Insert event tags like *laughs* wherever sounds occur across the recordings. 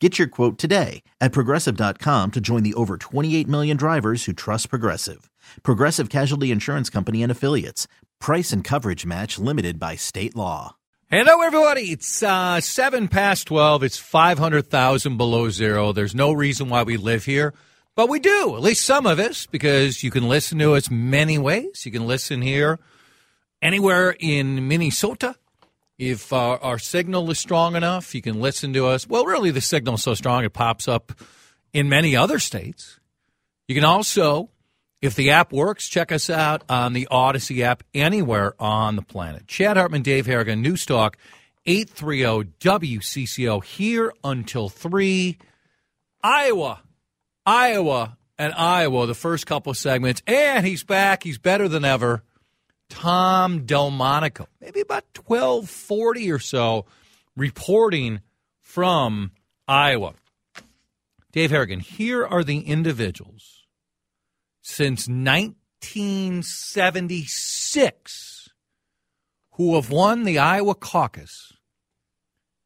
Get your quote today at progressive.com to join the over 28 million drivers who trust Progressive. Progressive Casualty Insurance Company and Affiliates. Price and coverage match limited by state law. Hello, everybody. It's uh, seven past twelve. It's five hundred thousand below zero. There's no reason why we live here, but we do. At least some of us, because you can listen to us many ways. You can listen here anywhere in Minnesota. If uh, our signal is strong enough, you can listen to us. Well, really, the signal is so strong it pops up in many other states. You can also if the app works, check us out on the Audacy app anywhere on the planet. Chad Hartman, Dave Harrigan, News Talk, 830 WCCO, here until 3. Iowa, Iowa, and Iowa, the first couple segments. And he's back. He's better than ever. Tom Delmonico, maybe about 1240 or so, reporting from Iowa. Dave Harrigan, here are the individuals since 1976 who have won the Iowa caucus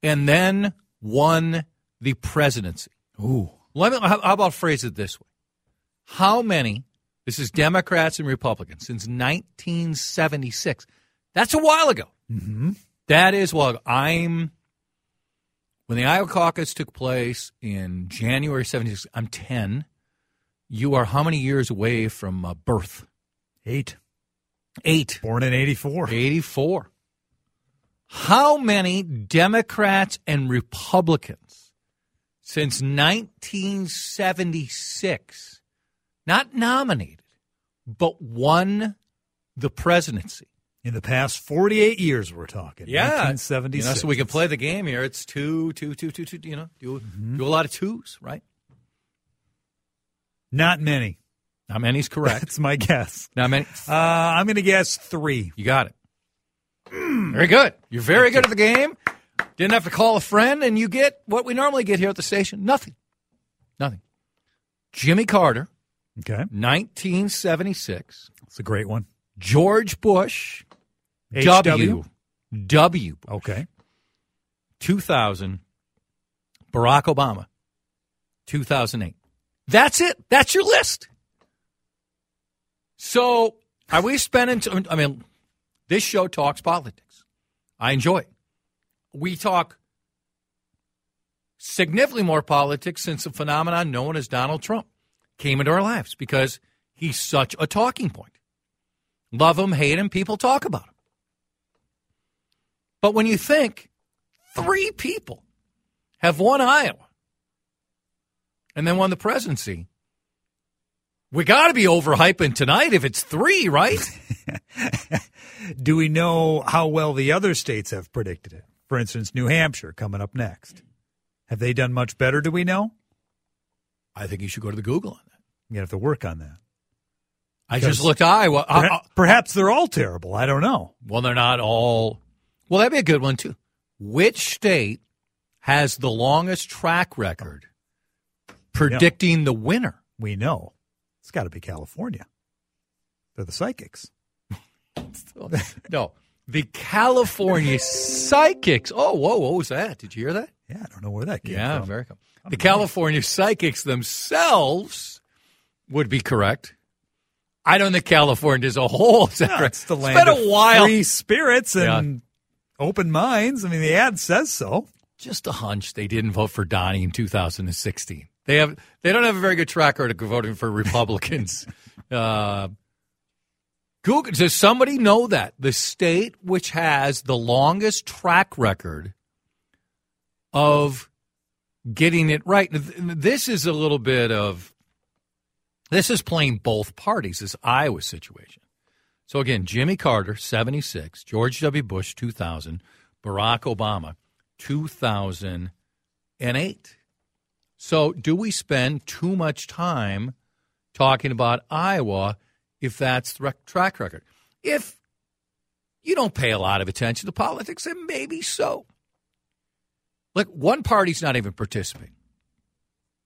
and then won the presidency. Ooh. Let me, how about phrase it this way? How many, this is Democrats and Republicans, since 1976. That's a while ago. Mm-hmm. That is while I'm, when the Iowa caucus took place in January 76, I'm 10 you are how many years away from uh, birth? Eight. Eight. Born in 84. 84. How many Democrats and Republicans since 1976 not nominated, but won the presidency? In the past 48 years, we're talking. Yeah. 1976. You know, so we can play the game here. It's two, two, two, two, two, you know, do, mm-hmm. do a lot of twos, right? Not many. Not many's correct. That's my guess. Not many. Uh, I'm going to guess three. You got it. Very good. You're very good at the game. Didn't have to call a friend, and you get what we normally get here at the station nothing. Nothing. Jimmy Carter. Okay. 1976. That's a great one. George Bush. HW? W. W. Bush. Okay. 2000. Barack Obama. 2008. That's it. That's your list. So, are we spending? T- I mean, this show talks politics. I enjoy it. We talk significantly more politics since the phenomenon known as Donald Trump came into our lives because he's such a talking point. Love him, hate him, people talk about him. But when you think three people have won Iowa and then won the presidency. We got to be overhyping tonight if it's three, right? *laughs* Do we know how well the other states have predicted it? For instance, New Hampshire coming up next. Have they done much better? Do we know? I think you should go to the Google on that. You have to work on that. I just looked Iowa. Perha- uh, perhaps they're all terrible. I don't know. Well, they're not all. Well, that'd be a good one too. Which state has the longest track record predicting the winner. We know. It's got to be California. They're the psychics. *laughs* no, the California psychics. Oh, whoa, what was that? Did you hear that? Yeah, I don't know where that came yeah, from. very cool. The California psychics themselves would be correct. I don't think California as a whole is no, It's the land it's been a while. free spirits and yeah. open minds. I mean, the ad says so. Just a hunch they didn't vote for Donnie in 2016. They have they don't have a very good track record of voting for Republicans. *laughs* uh, Google, does somebody know that? The state which has the longest track record of getting it right. This is a little bit of, this is playing both parties, this Iowa situation. So again, Jimmy Carter, 76, George W. Bush, 2000, Barack Obama, 2008. So do we spend too much time talking about Iowa if that's the track record? If you don't pay a lot of attention to politics, then maybe so. Look, one party's not even participating.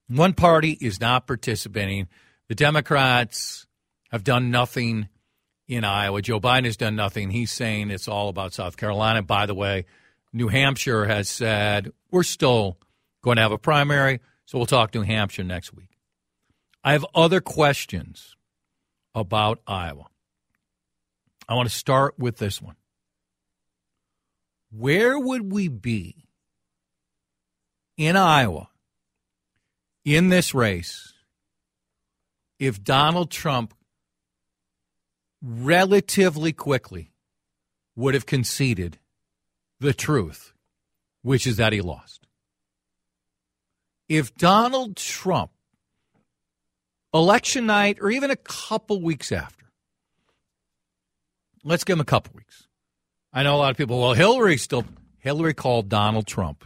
One party is not participating. The Democrats have done nothing in Iowa. Joe Biden has done nothing. He's saying it's all about South Carolina. By the way, New Hampshire has said we're still going to have a primary, so we'll talk New Hampshire next week. I have other questions about Iowa. I want to start with this one. Where would we be in Iowa in this race if Donald Trump relatively quickly would have conceded the truth, which is that he lost. If Donald Trump, election night or even a couple weeks after, let's give him a couple weeks. I know a lot of people, well, Hillary still, Hillary called Donald Trump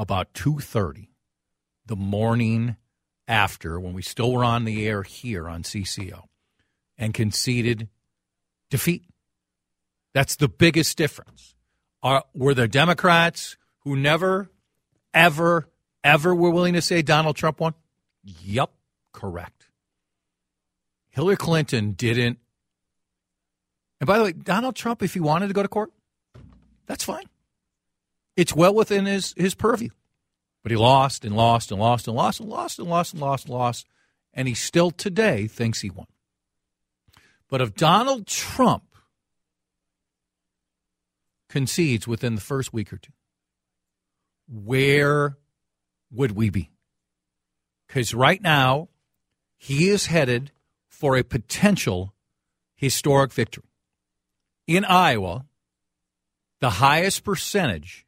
about 2.30 the morning after when we still were on the air here on CCO and conceded defeat. That's the biggest difference. Are, were there Democrats who never, ever, ever were willing to say Donald Trump won? Yep, correct. Hillary Clinton didn't. And by the way, Donald Trump, if he wanted to go to court, that's fine. It's well within his, his purview. But he lost and lost and lost and lost and lost and lost and lost and lost. And he still today thinks he won. But if Donald Trump concedes within the first week or two, where would we be? Because right now, he is headed for a potential historic victory. In Iowa, the highest percentage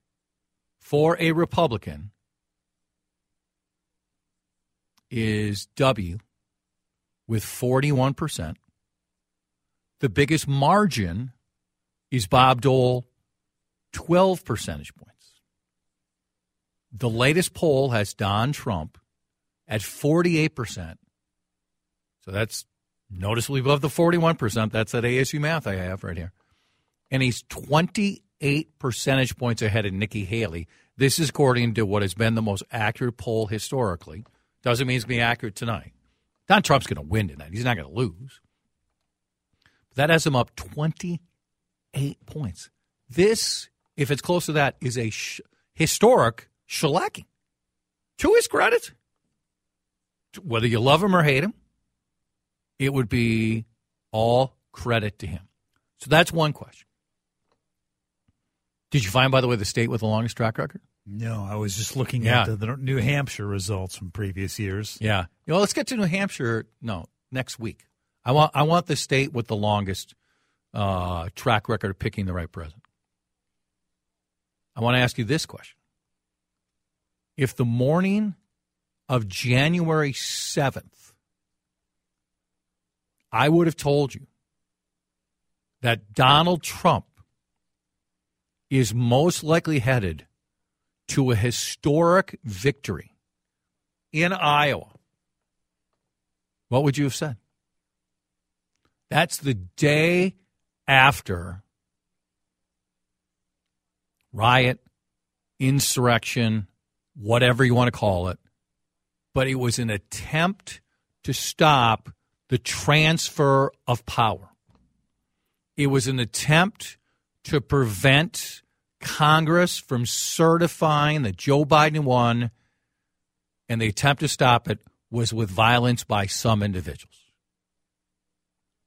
for a Republican is W with 41%. The biggest margin is Bob Dole 12 percentage points. The latest poll has Don Trump at 48%. So that's noticeably above the 41%. That's that ASU math I have right here. And he's 28 percentage points ahead of Nikki Haley. This is according to what has been the most accurate poll historically. Doesn't mean it's going to be accurate tonight. Don Trump's going to win tonight. He's not going to lose. That has him up 28 points. This if it's close to that, is a sh- historic shellacking. To his credit, whether you love him or hate him, it would be all credit to him. So that's one question. Did you find, by the way, the state with the longest track record? No, I was just looking Yeah. at the, the New Hampshire results from previous years. Yeah. You know, let's get to New Hampshire. No, next week. I want I want the state with the longest uh, track record of picking the right president. I want to ask you this question. If the morning of January 7th, I would have told you that Donald Trump is most likely headed to a historic victory in Iowa, what would you have said? That's the day after riot, insurrection, whatever you want to call it. But it was an attempt to stop the transfer of power. It was an attempt to prevent Congress from certifying that Joe Biden won, and the attempt to stop it was with violence by some individuals.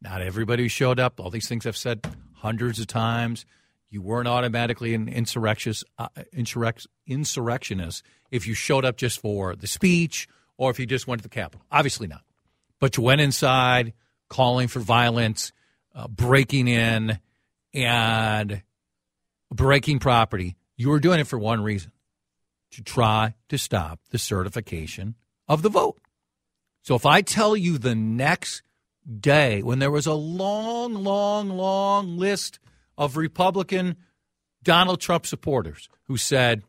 Not everybody who showed up. All these things I've said hundreds of times. You weren't automatically an insurrectionist, uh, insurrect, insurrectionist if you showed up just for the speech or if you just went to the Capitol. Obviously not. But you went inside calling for violence. uh, breaking in and breaking property, you were doing it for one reason to try to stop the certification of the vote. So if I tell you the next day when there was a long, long, long list of Republican Donald Trump supporters who said,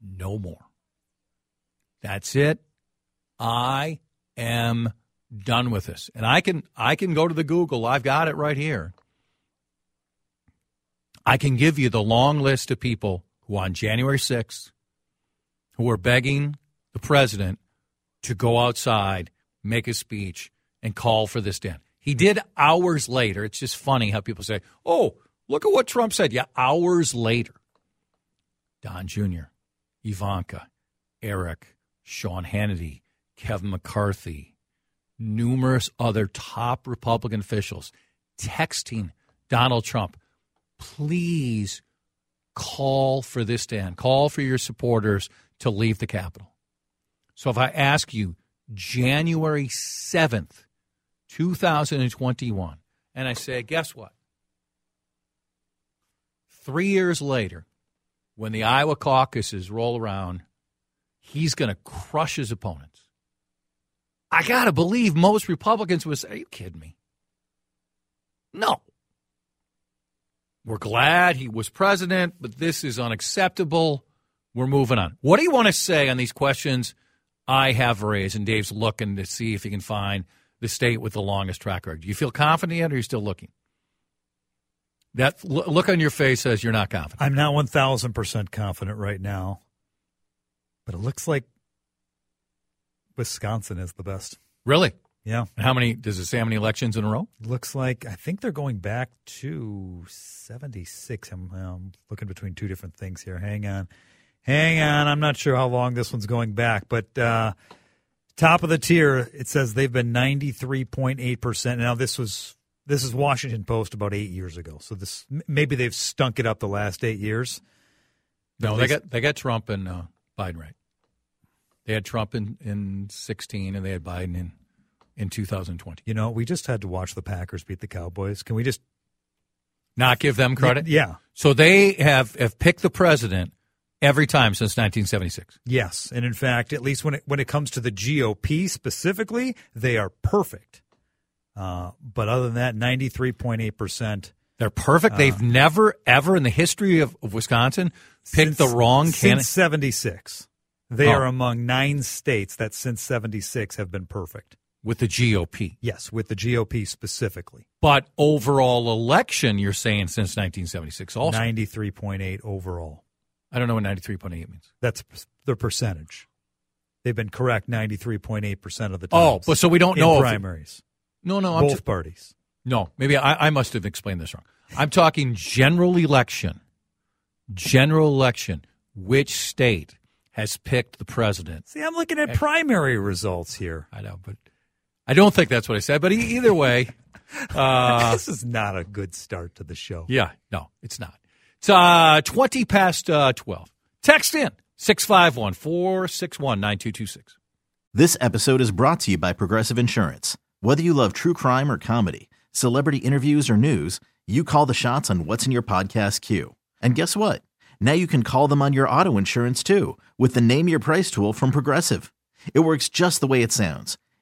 no more. That's it. I am done with this. And I can I can go to the Google. I've got it right here. I can give you the long list of people who on January 6th who were begging the president to go outside, make a speech, and call for this Dan. He did hours later. It's just funny how people say, oh, look at what Trump said. Yeah, hours later. Don Jr., Ivanka, Eric, Sean Hannity, Kevin McCarthy, numerous other top Republican officials texting Donald Trump, please call for this Dan, call for your supporters to leave the Capitol. So if I ask you January 7th, 2021, and I say, guess what? Three years later, when the Iowa caucuses roll around, he's going to crush his opponents. I got to believe most Republicans would say, Are you kidding me? No. We're glad he was president, but this is unacceptable. We're moving on. What do you want to say on these questions I have raised? And Dave's looking to see if he can find the state with the longest track record. Do you feel confident yet, or are you still looking? That look on your face says you're not confident. I'm not 1,000% confident right now, but it looks like Wisconsin is the best. Really? Yeah. How many, does it say how many elections in a row? Looks like, I think they're going back to 76. I'm, I'm looking between two different things here. Hang on. Hang on. I'm not sure how long this one's going back, but uh, top of the tier, it says they've been 93.8%. Now, this was this is Washington Post about eight years ago. So this maybe they've stunk it up the last eight years. No, they got they got Trump and uh, Biden right. They had Trump in in sixteen, and they had Biden in in two thousand twenty. You know, we just had to watch the Packers beat the Cowboys. Can we just not give them credit? Yeah. So they have have picked the president every time since 1976. Yes, and in fact, at least when it when it comes to the GOP specifically, they are perfect. Uh, but other than that, 93.8%. They're perfect. They've uh, never, ever in the history of, of Wisconsin picked since, the wrong candidate. Since 76. They oh. are among nine states that since 76 have been perfect. With the GOP? Yes, with the GOP specifically. But overall election, you're saying since 1976 also? 93.8 overall. I don't know what 93.8 means. That's the percentage. They've been correct 93.8% of the time. Oh, but so we don't know primaries. No, no, I'm both just, parties. No, maybe I, I must have explained this wrong. I'm talking general election. General election. Which state has picked the president? See, I'm looking at primary results here. I know, but I don't think that's what I said. But either way, *laughs* uh, this is not a good start to the show. Yeah, no, it's not. It's uh, 20 past uh, 12. Text in 651 461 9226. This episode is brought to you by Progressive Insurance. Whether you love true crime or comedy, celebrity interviews or news, you call the shots on what's in your podcast queue. And guess what? Now you can call them on your auto insurance too with the Name Your Price tool from Progressive. It works just the way it sounds.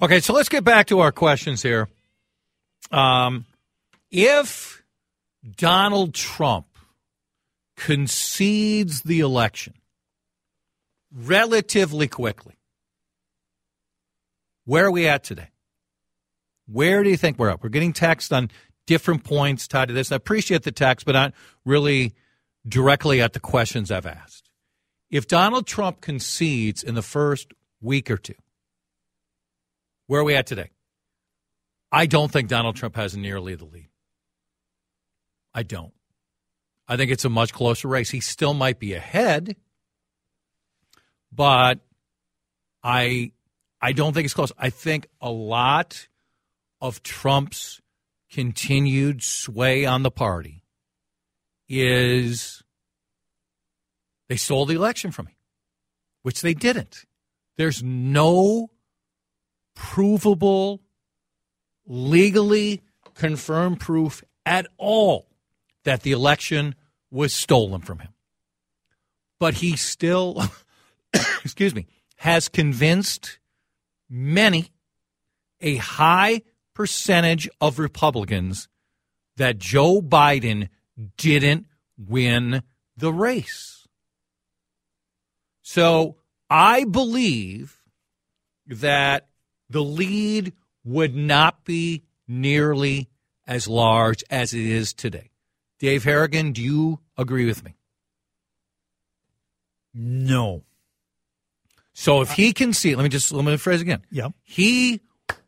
Okay, so let's get back to our questions here. Um, if Donald Trump concedes the election relatively quickly, where are we at today? Where do you think we're at? We're getting text on different points tied to this. I appreciate the text, but not really directly at the questions I've asked. If Donald Trump concedes in the first week or two, where are we at today? I don't think Donald Trump has nearly the lead. I don't. I think it's a much closer race. He still might be ahead, but I I don't think it's close. I think a lot of Trump's continued sway on the party is they stole the election from me, which they didn't. There's no provable, legally confirmed proof at all that the election was stolen from him. But he still, *coughs* excuse me, has convinced many, a high percentage of Republicans, that Joe Biden didn't win the race. So I believe that the lead would not be nearly as large as it is today. Dave Harrigan, do you agree with me? No. So if he can see, let me just let me phrase again. Yeah. He,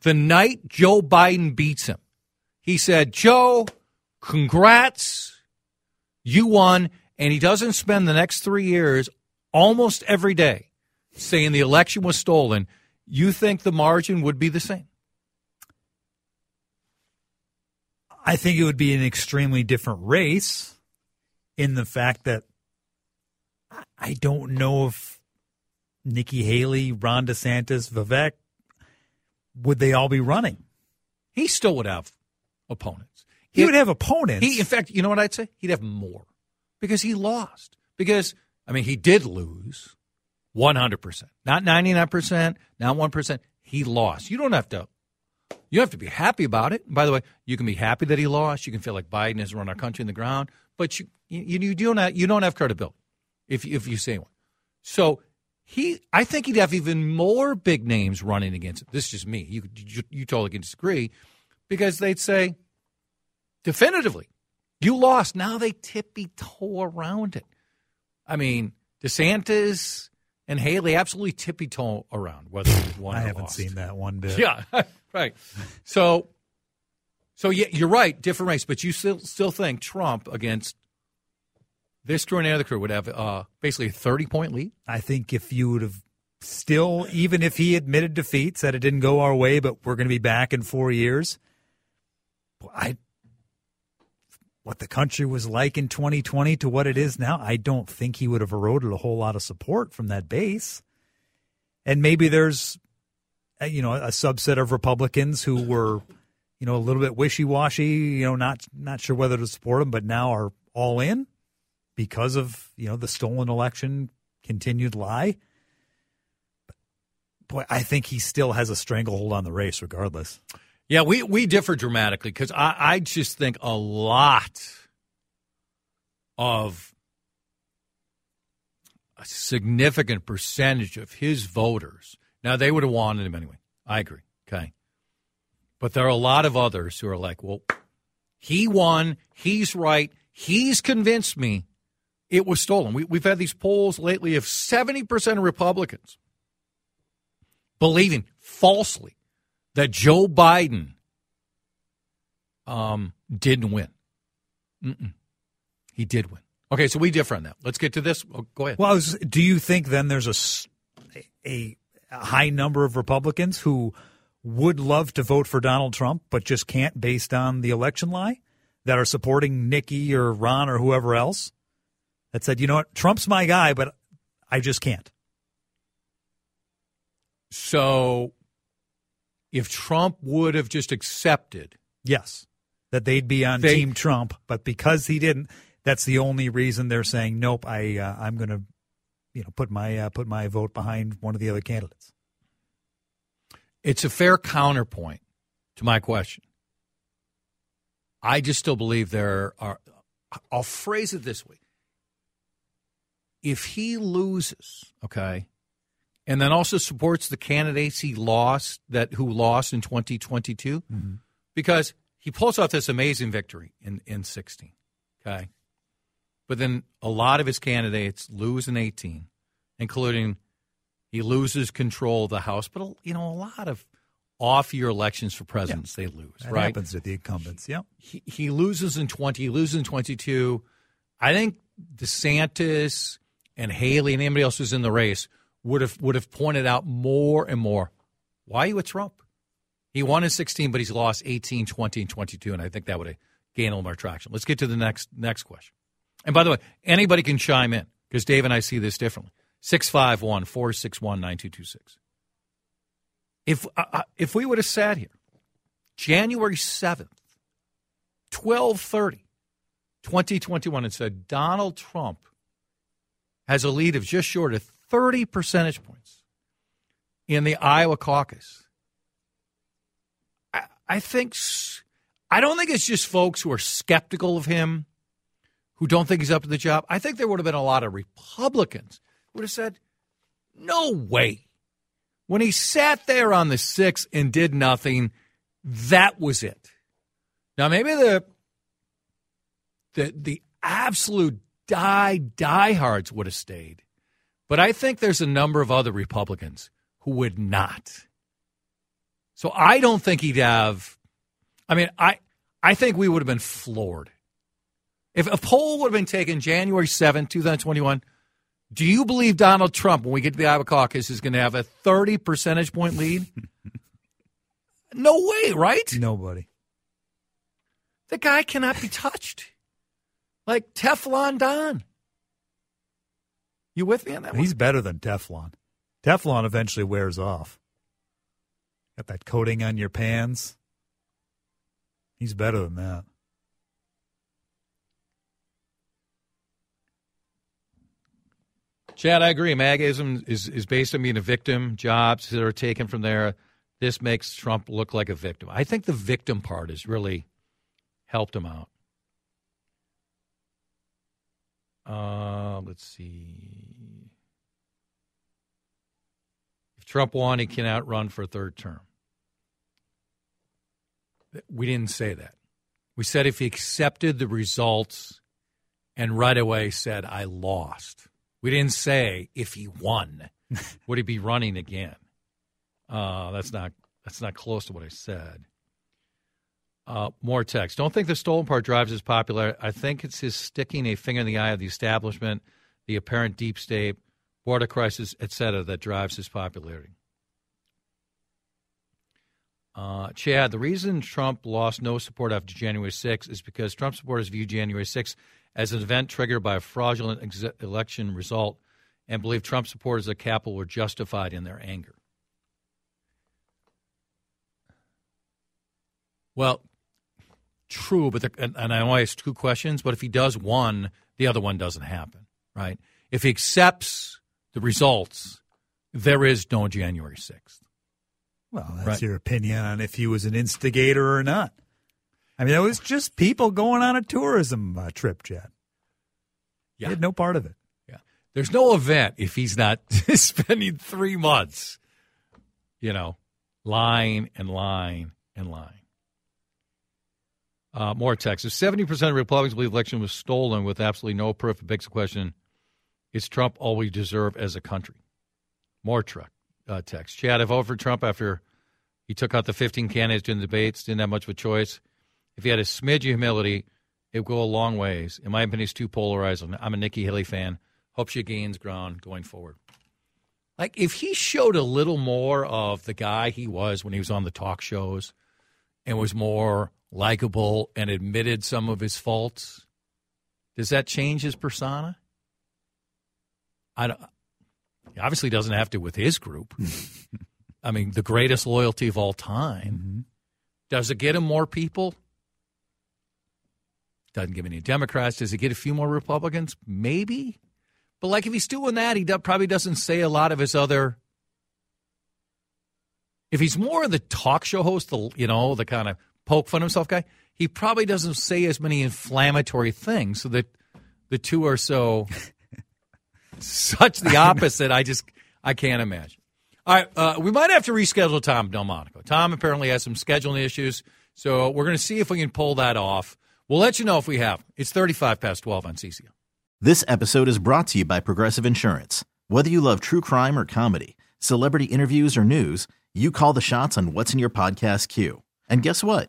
the night Joe Biden beats him, he said, Joe, congrats, you won. And he doesn't spend the next three years almost every day saying the election was stolen. You think the margin would be the same? I think it would be an extremely different race in the fact that I don't know if Nikki Haley, Ron DeSantis, Vivek, would they all be running? He still would have opponents. He would have opponents. He, in fact, you know what I'd say? He'd have more because he lost. Because I mean, he did lose one hundred percent, not ninety nine percent, not one percent. He lost. You don't have to. You have to be happy about it. by the way, you can be happy that he lost. You can feel like Biden has run our country in the ground, but you you, you don't have, you don't have credibility if if you say one. So he, I think he'd have even more big names running against him. This is just me. You you, you totally can disagree because they'd say definitively, you lost. Now they tippy toe around it. I mean, DeSantis and Haley absolutely tippy toe around whether he *laughs* won. I haven't lost. seen that one bit. Yeah, *laughs* right. So, so yeah, you're right. Different race, but you still still think Trump against this crew and any other crew would have uh, basically a 30 point lead. I think if you would have still, even if he admitted defeat, said it didn't go our way, but we're going to be back in four years, I what the country was like in 2020 to what it is now, I don't think he would have eroded a whole lot of support from that base. And maybe there's, uh, you know, a subset of Republicans who were, you know, a little bit wishy washy, you know, not not sure whether to support him, but now are all in because of you know the stolen election, continued lie. But Boy, I think he still has a stranglehold on the race, regardless. Yeah, we, we differ dramatically because I, I just think a lot of a significant percentage of his voters. Now, they would have wanted him anyway. I agree. Okay. But there are a lot of others who are like, well, he won. He's right. He's convinced me it was stolen. We, we've had these polls lately of 70% of Republicans believing falsely that Joe Biden um, didn't win. Mm-mm. He did win. Okay, so we differ on that. Let's get to this. Oh, go ahead. Well, was, do you think then there's a, a a high number of Republicans who would love to vote for Donald Trump, but just can't based on the election lie that are supporting Nikki or Ron or whoever else that said, you know what, Trump's my guy, but I just can't. So if Trump would have just accepted. Yes, that they'd be on They- Team Trump, but because he didn't, that's the only reason they're saying nope. I uh, I'm going to, you know, put my uh, put my vote behind one of the other candidates. It's a fair counterpoint to my question. I just still believe there are. I'll phrase it this way: if he loses, okay, and then also supports the candidates he lost that who lost in 2022, mm-hmm. because he pulls off this amazing victory in in 16, okay, but then a lot of his candidates lose in 18, including he loses control of the House, but you know a lot of off-year elections for presidents they lose, That right? happens to the incumbents. Yep. He, he loses in twenty, he loses in twenty-two. I think DeSantis and Haley and anybody else who's in the race would have would have pointed out more and more. Why are you with Trump? He won in 16, but he's lost 18, 20, and 22, and I think that would have gained a little more traction. Let's get to the next next question. And by the way, anybody can chime in because Dave and I see this differently. 651 461 9226. If, uh, uh, if we would have sat here January 7th, 1230, 2021, and said Donald Trump has a lead of just short of 30 percentage points in the Iowa caucus, I, I think, I don't think it's just folks who are skeptical of him, who don't think he's up to the job. I think there would have been a lot of Republicans who would have said, no way. When he sat there on the six and did nothing, that was it. Now maybe the the the absolute die diehards would have stayed, but I think there's a number of other Republicans who would not. So I don't think he'd have. I mean, I I think we would have been floored if a poll would have been taken January seventh, two 2021. Do you believe Donald Trump, when we get to the Iowa caucus, is going to have a 30 percentage point lead? *laughs* no way, right? Nobody. The guy cannot be touched. Like Teflon Don. You with me on that one? He's better than Teflon. Teflon eventually wears off. Got that coating on your pans. He's better than that. Chad, I agree. MAGAism is, is based on being a victim. Jobs that are taken from there. This makes Trump look like a victim. I think the victim part has really helped him out. Uh, let's see. If Trump won, he cannot run for a third term. We didn't say that. We said if he accepted the results and right away said, I lost. We didn't say if he won, *laughs* would he be running again? Uh, that's not that's not close to what I said. Uh, more text. Don't think the stolen part drives his popularity. I think it's his sticking a finger in the eye of the establishment, the apparent deep state, border crisis, etc., that drives his popularity. Uh, Chad, the reason Trump lost no support after January 6th is because Trump supporters view January 6th as an event triggered by a fraudulent ex- election result and believe Trump supporters at Capitol were justified in their anger. Well, true, but the, and, and I only asked two questions. But if he does one, the other one doesn't happen, right? If he accepts the results, there is no January sixth. Well, that's Right. your opinion on if he was an instigator or not. I mean, it was just people going on a tourism uh, trip, Chad. He Yeah. had no part of it. Yeah. There's no event if he's not *laughs* spending three months, you know, lying and lying and lying. Uh, more text. If 70% of Republicans believe the election was stolen with absolutely no proof, it begs the question is Trump all we deserve as a country? More truck, uh, text. Chad, I voted for Trump after he took out the 15 candidates in the debates, didn't have much of a choice. If he had a smidge of humility, it would go a long ways. In my opinion, he's too polarized. I'm a Nikki Haley fan. Hope she gains ground going forward. Like if he showed a little more of the guy he was when he was on the talk shows and was more likable and admitted some of his faults, does that change his persona? I don't, he obviously doesn't have to with his group. *laughs* I mean, the greatest loyalty of all time. Mm-hmm. Does it get him more people? Doesn't give any Democrats. Does it get a few more Republicans? Maybe. But like if he's doing that, he probably doesn't say a lot of his other. If he's more of the talk show host, the you know the kind of poke fun himself guy, he probably doesn't say as many inflammatory things, so that the two are so *laughs* such the opposite. I just I can't imagine. All right, uh, we might have to reschedule Tom Delmonico. Tom apparently has some scheduling issues, so we're going to see if we can pull that off. We'll let you know if we have. It's thirty-five past twelve on CCO. This episode is brought to you by Progressive Insurance. Whether you love true crime or comedy, celebrity interviews or news, you call the shots on what's in your podcast queue. And guess what?